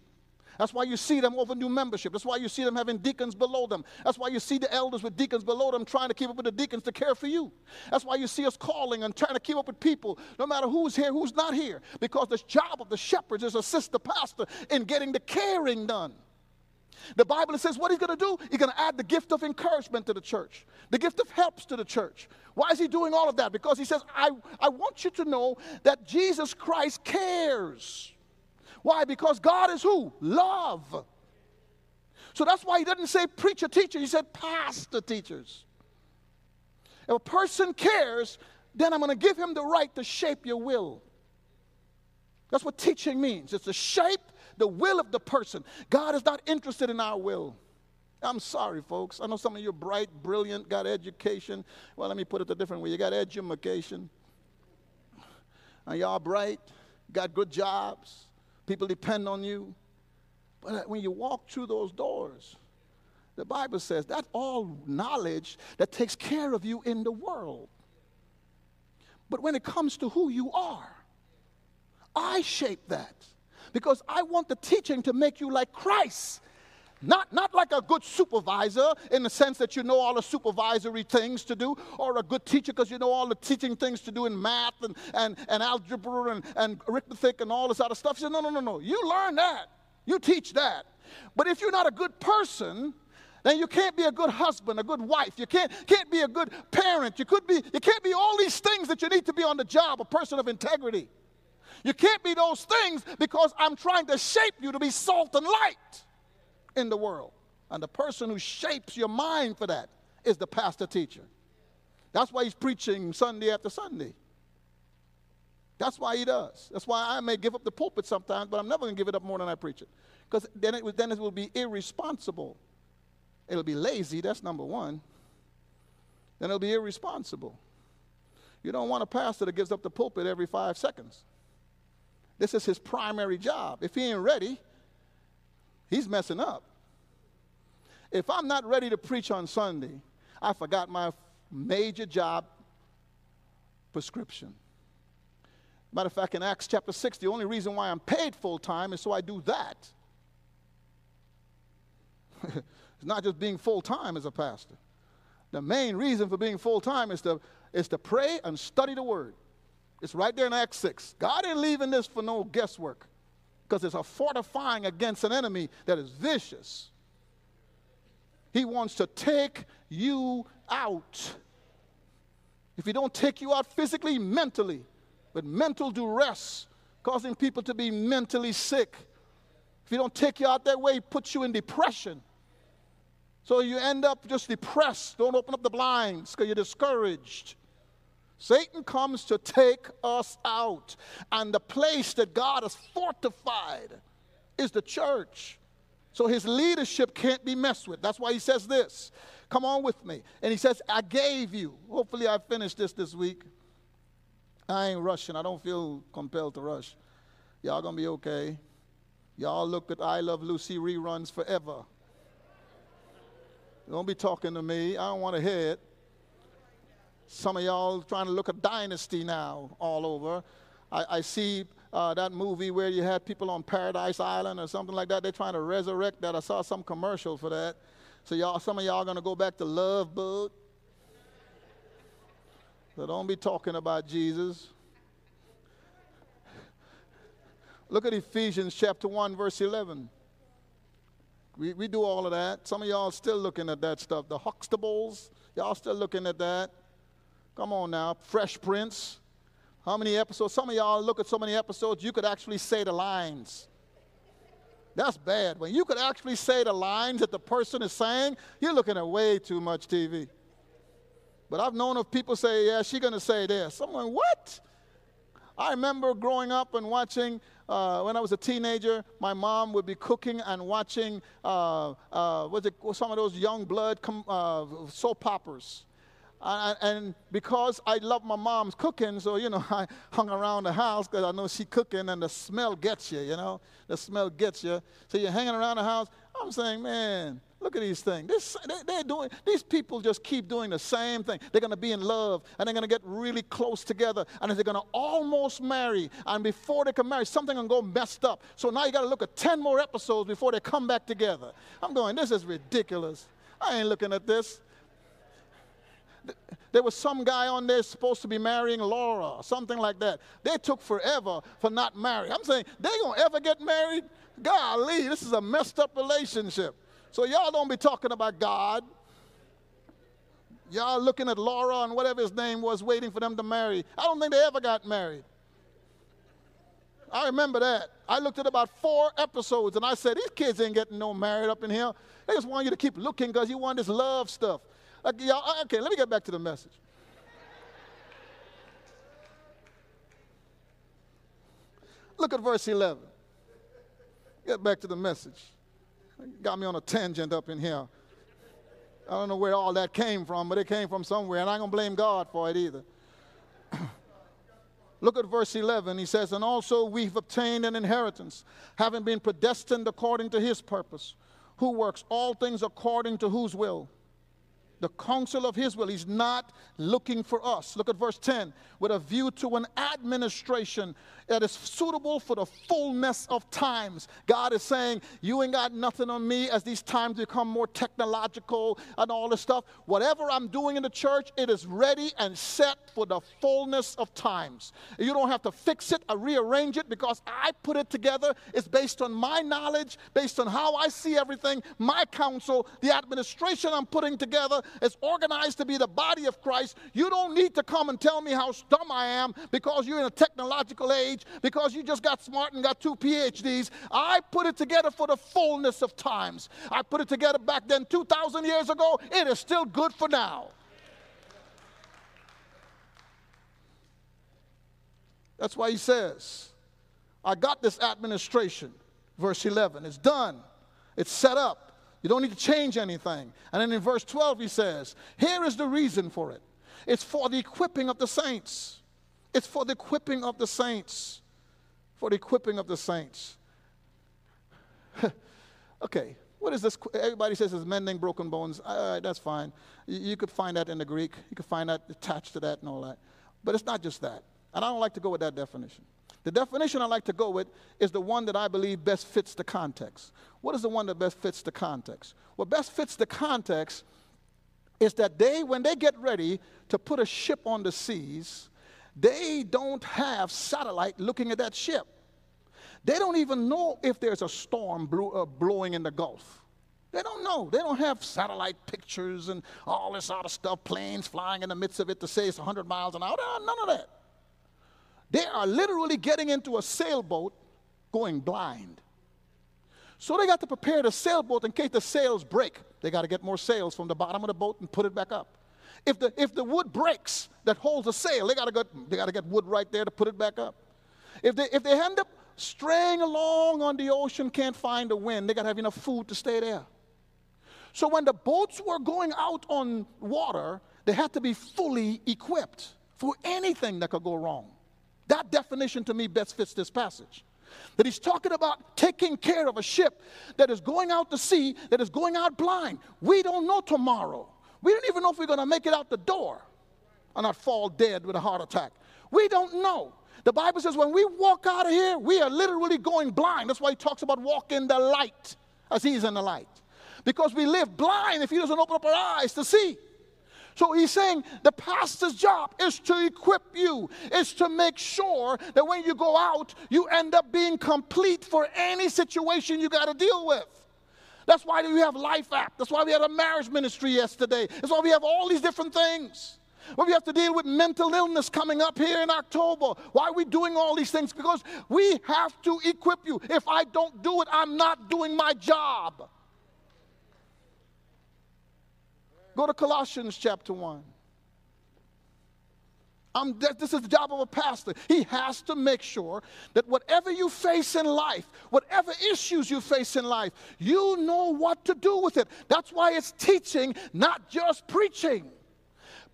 That's why you see them over new membership. That's why you see them having deacons below them. That's why you see the elders with deacons below them trying to keep up with the deacons to care for you. That's why you see us calling and trying to keep up with people, no matter who's here, who's not here. Because the job of the shepherds is assist the pastor in getting the caring done. The Bible says what he's going to do, he's going to add the gift of encouragement to the church, the gift of helps to the church. Why is he doing all of that? Because he says, I, I want you to know that Jesus Christ cares. Why? Because God is who? Love. So that's why he doesn't say preacher, teacher. He said pastor, teachers. If a person cares, then I'm going to give him the right to shape your will. That's what teaching means. It's to shape the will of the person. God is not interested in our will. I'm sorry, folks. I know some of you are bright, brilliant, got education. Well, let me put it a different way. You got education. And y'all bright, got good jobs. People depend on you. But uh, when you walk through those doors, the Bible says that's all knowledge that takes care of you in the world. But when it comes to who you are, I shape that because I want the teaching to make you like Christ. Not, not like a good supervisor in the sense that you know all the supervisory things to do, or a good teacher because you know all the teaching things to do in math and, and, and algebra and, and arithmetic and all this other stuff. He said, No, no, no, no. You learn that. You teach that. But if you're not a good person, then you can't be a good husband, a good wife. You can't, can't be a good parent. You, could be, you can't be all these things that you need to be on the job, a person of integrity. You can't be those things because I'm trying to shape you to be salt and light in the world. And the person who shapes your mind for that is the pastor teacher. That's why he's preaching Sunday after Sunday. That's why he does. That's why I may give up the pulpit sometimes, but I'm never going to give it up more than I preach it. Because then it, then it will be irresponsible. It'll be lazy, that's number one. Then it'll be irresponsible. You don't want a pastor that gives up the pulpit every five seconds. This is his primary job. If he ain't ready, he's messing up. If I'm not ready to preach on Sunday, I forgot my major job prescription. Matter of fact, in Acts chapter 6, the only reason why I'm paid full time is so I do that. [LAUGHS] it's not just being full time as a pastor. The main reason for being full time is to, is to pray and study the word. It's right there in Acts 6. God ain't leaving this for no guesswork because it's a fortifying against an enemy that is vicious. He wants to take you out. If he don't take you out physically, mentally, with mental duress, causing people to be mentally sick. If he don't take you out that way, he puts you in depression. So you end up just depressed. Don't open up the blinds because you're discouraged. Satan comes to take us out. And the place that God has fortified is the church. So his leadership can't be messed with. That's why he says this. Come on with me. And he says, I gave you. Hopefully, I finished this this week. I ain't rushing. I don't feel compelled to rush. Y'all gonna be okay. Y'all look at I Love Lucy reruns forever. Don't be talking to me. I don't want to hear it. Some of y'all trying to look at Dynasty now all over. I, I see uh, that movie where you had people on Paradise Island or something like that. They're trying to resurrect that. I saw some commercial for that. So y'all, some of y'all are gonna go back to Love Boat. So don't be talking about Jesus. Look at Ephesians chapter 1, verse 11. We, we do all of that. Some of y'all still looking at that stuff. The Huxtables, y'all still looking at that. Come on now, Fresh Prince. How many episodes? Some of y'all look at so many episodes, you could actually say the lines. That's bad. When you could actually say the lines that the person is saying, you're looking at way too much TV. But I've known of people say, yeah, she's going to say this. Someone, what? I remember growing up and watching, uh, when I was a teenager, my mom would be cooking and watching, uh, uh, what's it, some of those young blood com- uh, soap operas. And because I love my mom's cooking, so, you know, [LAUGHS] I hung around the house because I know she cooking and the smell gets you, you know. The smell gets you. So you're hanging around the house. I'm saying, man, look at these things. This, they, are doing, these people just keep doing the same thing. They're going to be in love and they're going to get really close together and they're going to almost marry. And before they can marry, something going to go messed up. So now you got to look at 10 more episodes before they come back together. I'm going, this is ridiculous. I ain't looking at this there was some guy on there supposed to be marrying Laura, something like that. They took forever for not marrying. I'm saying, they gonna ever get married? Golly, this is a messed up relationship. So y'all don't be talking about God. Y'all looking at Laura and whatever his name was, waiting for them to marry. I don't think they ever got married. I remember that. I looked at about four episodes and I said, These kids ain't getting no married up in here. They just want you to keep looking because you want this love stuff. Okay, y'all, okay, let me get back to the message. Look at verse 11. Get back to the message. Got me on a tangent up in here. I don't know where all that came from, but it came from somewhere, and I ain't gonna blame God for it either. [CLEARS THROAT] Look at verse 11. He says, And also we've obtained an inheritance, having been predestined according to his purpose, who works all things according to whose will the counsel of his will. He's not looking for us. Look at verse 10 with a view to an administration that is suitable for the fullness of times. God is saying, You ain't got nothing on me as these times become more technological and all this stuff. Whatever I'm doing in the church, it is ready and set for the fullness of times. You don't have to fix it or rearrange it because I put it together. It's based on my knowledge, based on how I see everything, my counsel, the administration I'm putting together is organized to be the body of Christ. You don't need to come and tell me how dumb I am because you're in a technological age because you just got smart and got two PhDs. I put it together for the fullness of times. I put it together back then 2,000 years ago. It is still good for now. That's why he says, I got this administration. Verse 11, it's done, it's set up. You don't need to change anything. And then in verse 12, he says, Here is the reason for it it's for the equipping of the saints. It's for the equipping of the saints. For the equipping of the saints. [LAUGHS] okay, what is this? Everybody says it's mending broken bones. All right, that's fine. You, you could find that in the Greek. You could find that attached to that and all that. But it's not just that. And I don't like to go with that definition. The definition I like to go with is the one that I believe best fits the context. What is the one that best fits the context? What best fits the context is that they, when they get ready to put a ship on the seas, they don't have satellite looking at that ship. They don't even know if there's a storm blew, uh, blowing in the Gulf. They don't know. They don't have satellite pictures and all this other stuff, planes flying in the midst of it to say it's 100 miles an hour. None of that. They are literally getting into a sailboat going blind. So they got to prepare the sailboat in case the sails break. They got to get more sails from the bottom of the boat and put it back up. If the, if the wood breaks that holds the sail, they gotta, go, they gotta get wood right there to put it back up. If they, if they end up straying along on the ocean, can't find the wind, they gotta have enough food to stay there. So when the boats were going out on water, they had to be fully equipped for anything that could go wrong. That definition to me best fits this passage. That he's talking about taking care of a ship that is going out to sea, that is going out blind. We don't know tomorrow. We don't even know if we're going to make it out the door or not fall dead with a heart attack. We don't know. The Bible says when we walk out of here, we are literally going blind. That's why he talks about walking the light as he's in the light. Because we live blind if he doesn't open up our eyes to see. So he's saying the pastor's job is to equip you, is to make sure that when you go out, you end up being complete for any situation you got to deal with. That's why we have Life App. That's why we had a marriage ministry yesterday. That's why we have all these different things. Well, we have to deal with mental illness coming up here in October. Why are we doing all these things? Because we have to equip you. If I don't do it, I'm not doing my job. Go to Colossians chapter 1. I'm, this is the job of a pastor. He has to make sure that whatever you face in life, whatever issues you face in life, you know what to do with it. That's why it's teaching, not just preaching.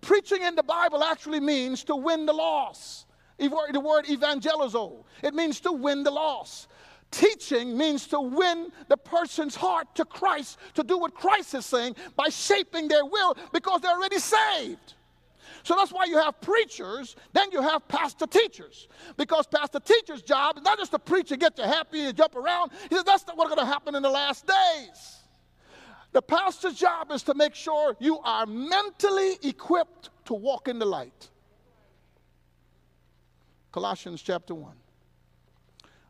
Preaching in the Bible actually means to win the loss. The word evangelizo, it means to win the loss. Teaching means to win the person's heart to Christ, to do what Christ is saying by shaping their will because they're already saved. So that's why you have preachers, then you have pastor teachers. Because pastor teacher's job is not just to preach and get you happy and jump around. He says that's not what's going to happen in the last days. The pastor's job is to make sure you are mentally equipped to walk in the light. Colossians chapter 1.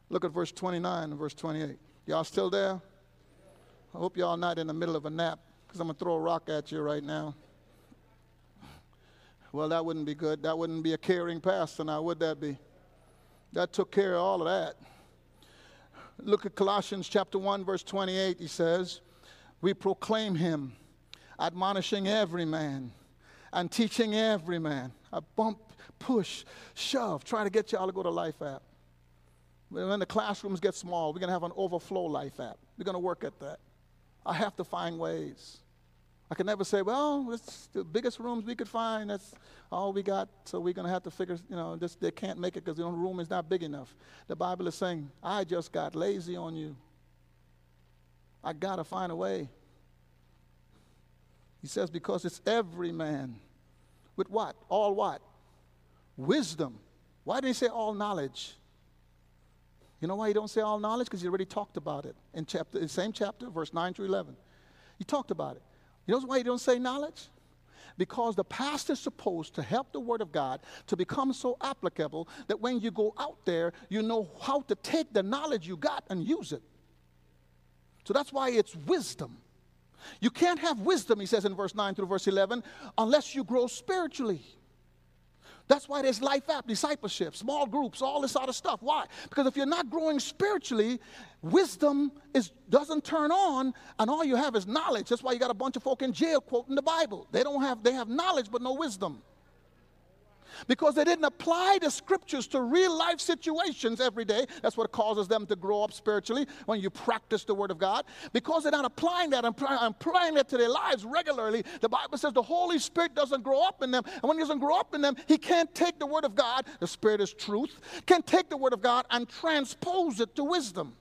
Look at verse 29 and verse 28. Y'all still there? I hope y'all not in the middle of a nap because I'm going to throw a rock at you right now. Well, that wouldn't be good. That wouldn't be a caring pastor now, would that be? That took care of all of that. Look at Colossians chapter 1, verse 28. He says, We proclaim him, admonishing every man and teaching every man. I bump, push, shove, try to get y'all to go to Life app. When the classrooms get small, we're going to have an overflow Life app. We're going to work at that. I have to find ways. I can never say, well, it's the biggest rooms we could find. That's all we got. So we're going to have to figure, you know, this, they can't make it because the room is not big enough. The Bible is saying, I just got lazy on you. I got to find a way. He says, because it's every man. With what? All what? Wisdom. Why didn't he say all knowledge? You know why he don't say all knowledge? Because he already talked about it in chapter, in same chapter, verse 9 through 11. He talked about it. You know why he don't say knowledge? Because the pastor is supposed to help the word of God to become so applicable that when you go out there, you know how to take the knowledge you got and use it. So that's why it's wisdom. You can't have wisdom, he says in verse 9 through verse 11, unless you grow spiritually. That's why there's life app, discipleship, small groups, all this other stuff. Why? Because if you're not growing spiritually, wisdom is, doesn't turn on, and all you have is knowledge. That's why you got a bunch of folk in jail quoting the Bible. They don't have, they have knowledge but no wisdom because they didn't apply the scriptures to real life situations every day. That's what causes them to grow up spiritually when you practice the Word of God. Because they're not applying that and applying that to their lives regularly, the Bible says the Holy Spirit doesn't grow up in them. And when He doesn't grow up in them, He can't take the Word of God, the Spirit is truth, can take the Word of God and transpose it to wisdom.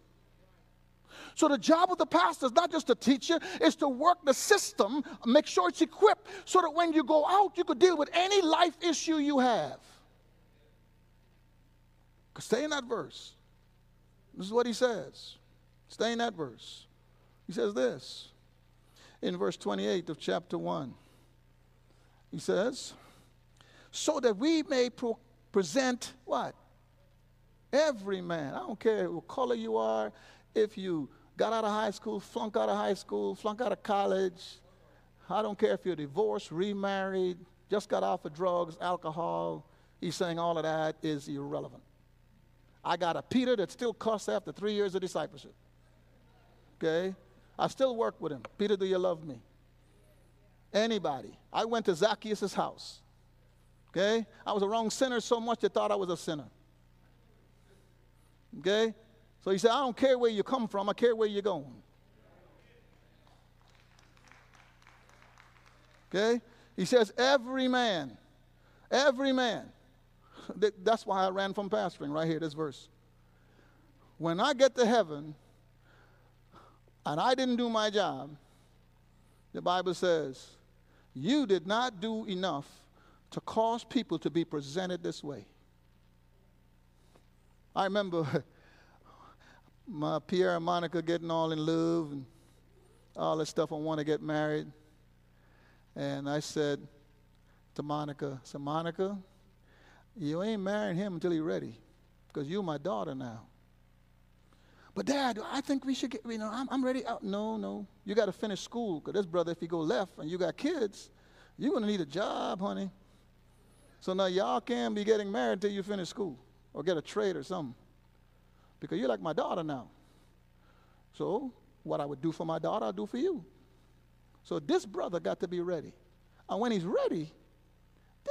So the job of the pastor is not just to teach you, it's to work the system, make sure it's equipped so that when you go out, you could deal with any life issue you have. Stay in that verse. This is what he says. Stay in that verse. He says this in verse 28 of chapter 1. He says, so that we may pro- present what? Every man. I don't care what color you are, if you got out of high school, flunk out of high school, flunk out of college. I don't care if you're divorced, remarried, just got off of drugs, alcohol. He's saying all of that is irrelevant. I got a Peter that still cuss after three years of discipleship. Okay? I still work with him. Peter, do you love me? Anybody. I went to Zacchaeus' house. Okay? I was a wrong sinner so much they thought I was a sinner. Okay? So he said, I don't care where you come from, I care where you're going. Okay? He says, every man, every man. [LAUGHS] That's why I ran from pastoring right here, this verse. When I get to heaven and I didn't do my job, the Bible says, you did not do enough to cause people to be presented this way. I remember [LAUGHS] my Pierre and Monica getting all in love and all this stuff. I want to get married. And I said to Monica, I said, Monica, you ain't marrying him until he's ready because you're my daughter now. But dad, I think we should get, you know, I'm, I'm ready. Out. No, no. You got to finish school because this brother, if you go left and you got kids, you're going to need a job, honey. So now y'all can't be getting married until you finish school or get a trade or something because you're like my daughter now. So, what I would do for my daughter, I'll do for you. So, this brother got to be ready. And when he's ready,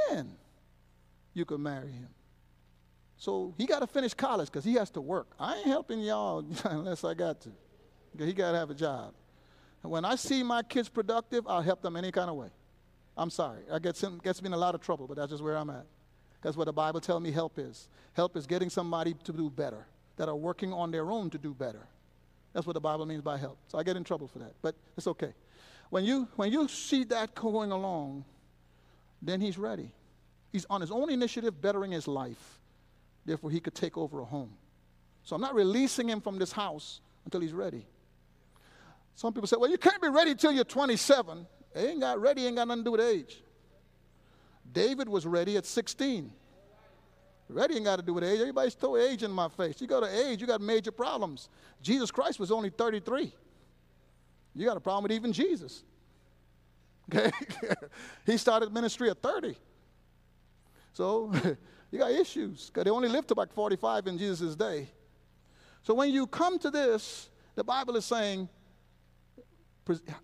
then you can marry him. So, he got to finish college because he has to work. I ain't helping y'all [LAUGHS] unless I got to. He got to have a job. And when I see my kids productive, I'll help them any kind of way. I'm sorry. I get some, gets me in a lot of trouble, but that's just where I'm at. That's what the Bible tells me help is. Help is getting somebody to do better that are working on their own to do better. That's what the Bible means by help. So I get in trouble for that, but it's okay. When you, when you see that going along, then he's ready. He's on his own initiative bettering his life. Therefore, he could take over a home. So I'm not releasing him from this house until he's ready. Some people say, well, you can't be ready till you're 27. He ain't got ready, ain't got nothing to do with age. David was ready at 16. Ready ain't got to do with age. Everybody's throw age in my face. You go to age, you got major problems. Jesus Christ was only 33. You got a problem with even Jesus. Okay? [LAUGHS] he started ministry at 30. So [LAUGHS] you got issues because they only lived to about 45 in Jesus' day. So when you come to this, the Bible is saying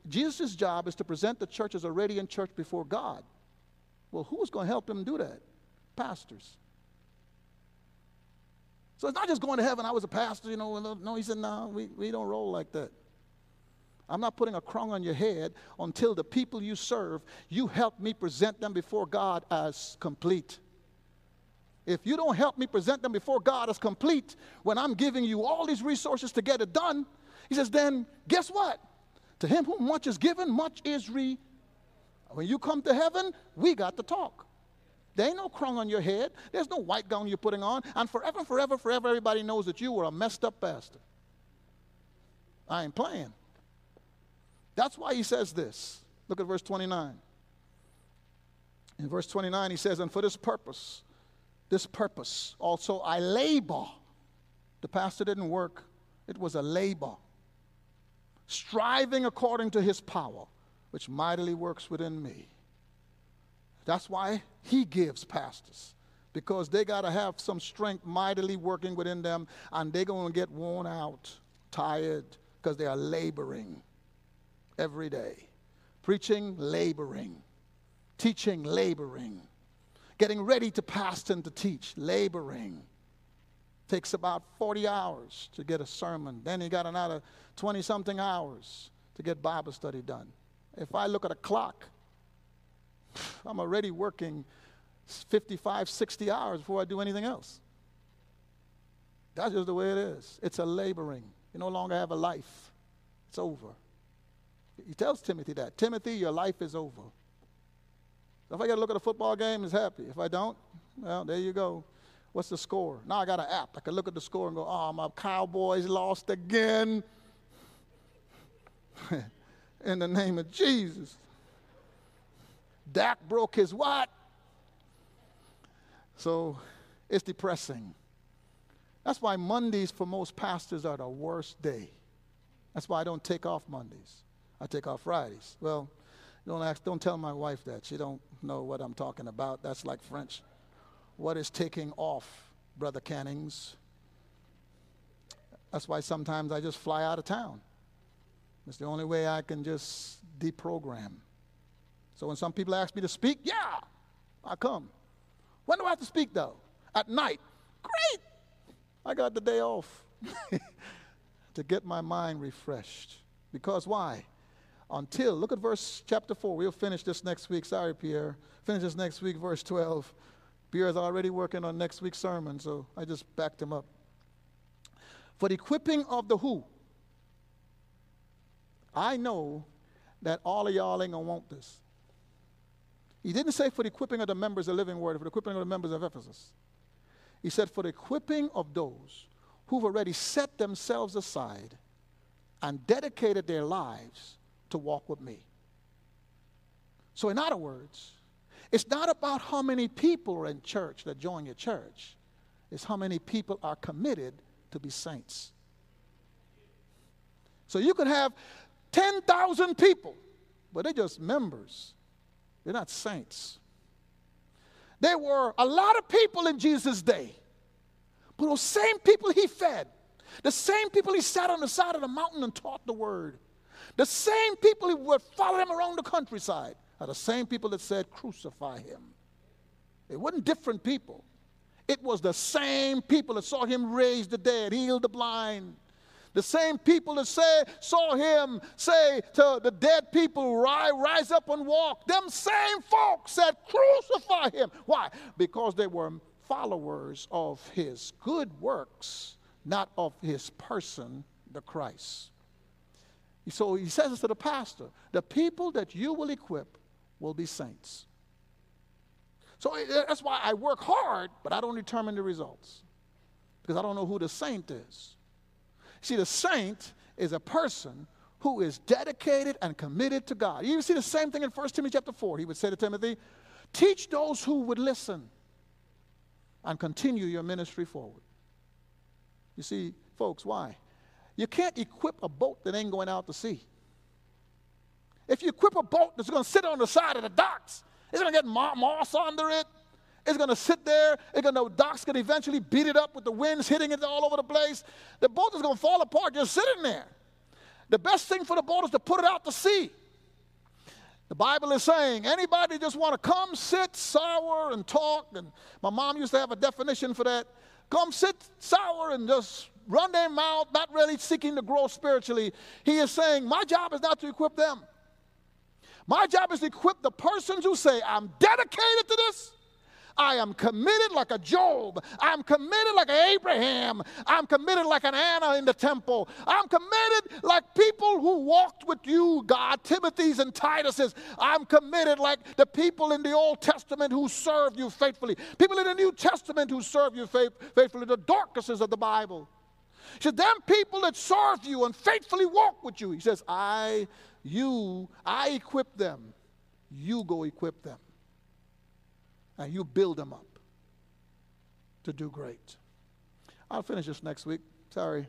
Jesus' job is to present the church as a radiant church before God. Well, who's going to help him do that? Pastors. So it's not just going to heaven. I was a pastor, you know. Uh, no, he said, no, we, we don't roll like that. I'm not putting a crown on your head until the people you serve, you help me present them before God as complete. If you don't help me present them before God as complete, when I'm giving you all these resources to get it done, he says, then guess what? To him whom much is given, much is re. When you come to heaven, we got to talk. There ain't no crown on your head. There's no white gown you're putting on. And forever, forever, forever, everybody knows that you were a messed up pastor. I ain't playing. That's why he says this. Look at verse 29. In verse 29, he says, And for this purpose, this purpose also I labor. The pastor didn't work, it was a labor. Striving according to his power, which mightily works within me. That's why he gives pastors, because they got to have some strength mightily working within them, and they're going to get worn out, tired, because they are laboring every day. Preaching, laboring. Teaching, laboring. Getting ready to pastor and to teach, laboring. Takes about 40 hours to get a sermon. Then you got another 20 something hours to get Bible study done. If I look at a clock, I'm already working 55, 60 hours before I do anything else. That's just the way it is. It's a laboring. You no longer have a life, it's over. He tells Timothy that. Timothy, your life is over. So if I got to look at a football game, he's happy. If I don't, well, there you go. What's the score? Now I got an app. I can look at the score and go, oh, my Cowboys lost again. [LAUGHS] In the name of Jesus. Dak broke his what? So it's depressing. That's why Mondays for most pastors are the worst day. That's why I don't take off Mondays. I take off Fridays. Well, don't ask, don't tell my wife that. She don't know what I'm talking about. That's like French. What is taking off, Brother Cannings? That's why sometimes I just fly out of town. It's the only way I can just deprogram. So when some people ask me to speak, yeah, I come. When do I have to speak though? At night. Great. I got the day off [LAUGHS] to get my mind refreshed. Because why? Until, look at verse chapter 4. We'll finish this next week. Sorry, Pierre. Finish this next week, verse 12. Pierre's already working on next week's sermon, so I just backed him up. For the equipping of the who? I know that all of y'all ain't gonna want this. He didn't say for the equipping of the members of Living Word, for the equipping of the members of Ephesus. He said for the equipping of those who've already set themselves aside and dedicated their lives to walk with me. So, in other words, it's not about how many people are in church that join your church, it's how many people are committed to be saints. So, you could have 10,000 people, but they're just members, they're not saints. There were a lot of people in Jesus' day, but those same people he fed, the same people he sat on the side of the mountain and taught the word, the same people who would follow him around the countryside are the same people that said, Crucify him. It wasn't different people. It was the same people that saw him raise the dead, heal the blind, the same people that say, saw him say to the dead people, rise, rise up and walk. Them same folks said, crucify him. Why? Because they were followers of his good works, not of his person, the Christ. So he says this to the pastor the people that you will equip will be saints. So eh, eh, that's why I work hard, but I don't determine the results because I don't know who the saint is. See, the saint is a person who is dedicated and committed to God. You see the same thing in 1 Timothy chapter 4. He would say to Timothy, Teach those who would listen and continue your ministry forward. You see, folks, why? You can't equip a boat that ain't going out to sea. If you equip a boat that's going to sit on the side of the docks, it's going to get moss under it. It's going to sit there. It's going to, docks going to eventually beat it up with the winds hitting it all over the place. The boat is going to fall apart just sitting there. The best thing for the boat is to put it out to sea. The Bible is saying anybody just want to come, sit, sour, and talk. And my mom used to have a definition for that. Come sit, sour, and just run their mouth, not really seeking to grow spiritually. He is saying, My job is not to equip them. My job is to equip the persons who say, I'm dedicated to this. I am committed like a Job. I'm committed like an Abraham. I'm committed like an Anna in the temple. I'm committed like people who walked with you, God, Timothy's and Titus's. I'm committed like the people in the Old Testament who served you faithfully. People in the New Testament who serve you faith, faithfully, the Dorcases of the Bible. He said, them people that serve you and faithfully walk with you. He says, I, you, I equip them. You go equip them and you build them up to do great. I'll finish this next week. Sorry.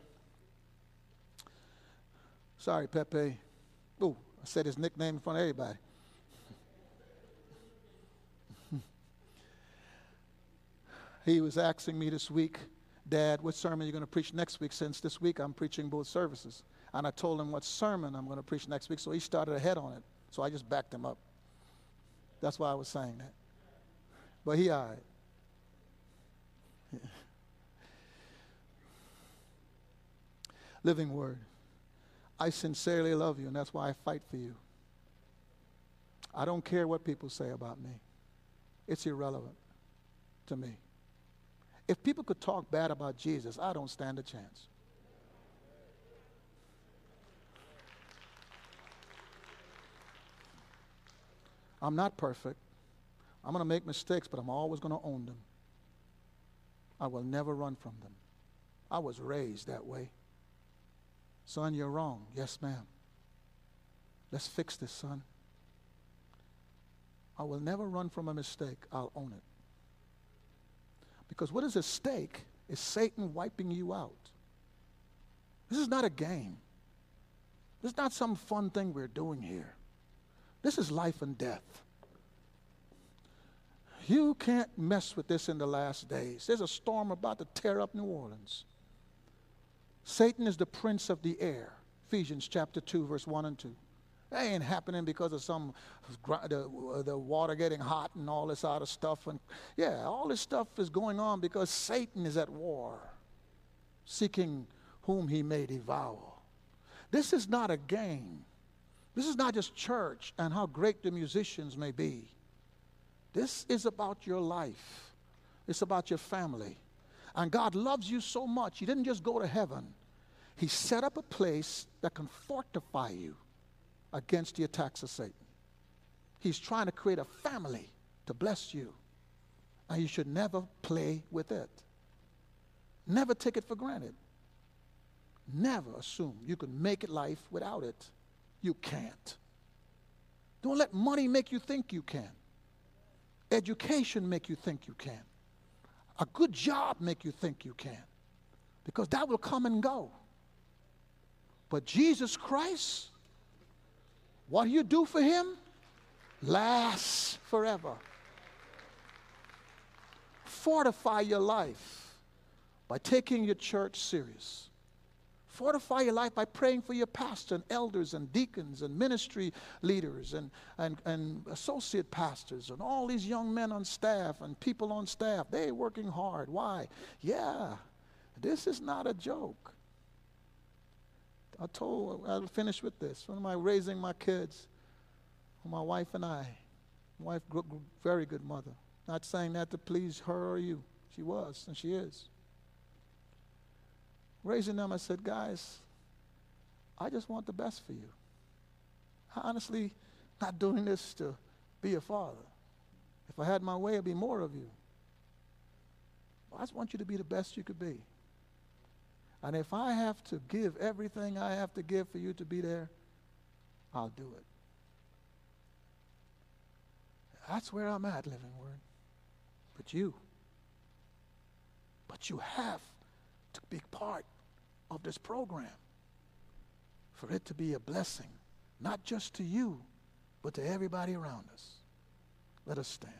Sorry, Pepe. Oh, I said his nickname in front of everybody. [LAUGHS] he was asking me this week, Dad, what sermon are you going to preach next week? Since this week I'm preaching both services. And I told him what sermon I'm going to preach next week, so he started ahead on it. So I just backed him up. That's why I was saying that. But he all right. [LAUGHS] Living word. I sincerely love you, and that's why I fight for you. I don't care what people say about me, it's irrelevant to me. If people could talk bad about Jesus, I don't stand a chance. I'm not perfect. I'm going to make mistakes, but I'm always going to own them. I will never run from them. I was raised that way. Son, you're wrong. Yes, ma'am. Let's fix this, son. I will never run from a mistake. I'll own it. Because what is at stake is Satan wiping you out. This is not a game. This is not some fun thing we're doing here. This is life and death. You can't mess with this in the last days. There's a storm about to tear up New Orleans. Satan is the prince of the air. Ephesians chapter 2, verse 1 and 2. That ain't happening because of some the, the water getting hot and all this other stuff. And yeah, all this stuff is going on because Satan is at war, seeking whom he may devour. This is not a game. This is not just church and how great the musicians may be. This is about your life, it's about your family. And God loves you so much, He didn't just go to heaven, He set up a place that can fortify you against the attacks of Satan. He's trying to create a family to bless you. And you should never play with it. Never take it for granted. Never assume you can make it life without it. You can't. Don't let money make you think you can. Education make you think you can. A good job make you think you can. Because that will come and go. But Jesus Christ, what you do for him lasts forever. Fortify your life by taking your church serious. Fortify your life by praying for your pastor and elders and deacons and ministry leaders and, and, and associate pastors and all these young men on staff and people on staff. They're working hard. Why? Yeah, this is not a joke. I told, I'll finish with this. When am I raising my kids? My wife and I. My wife, very good mother. Not saying that to please her or you. She was, and she is raising them, I said, guys, I just want the best for you. I honestly not doing this to be a father. If I had my way, it'd be more of you. I just want you to be the best you could be. And if I have to give everything I have to give for you to be there, I'll do it. That's where I'm at, Living Word. But you, but you have to be part of this program for it to be a blessing, not just to you, but to everybody around us. Let us stand.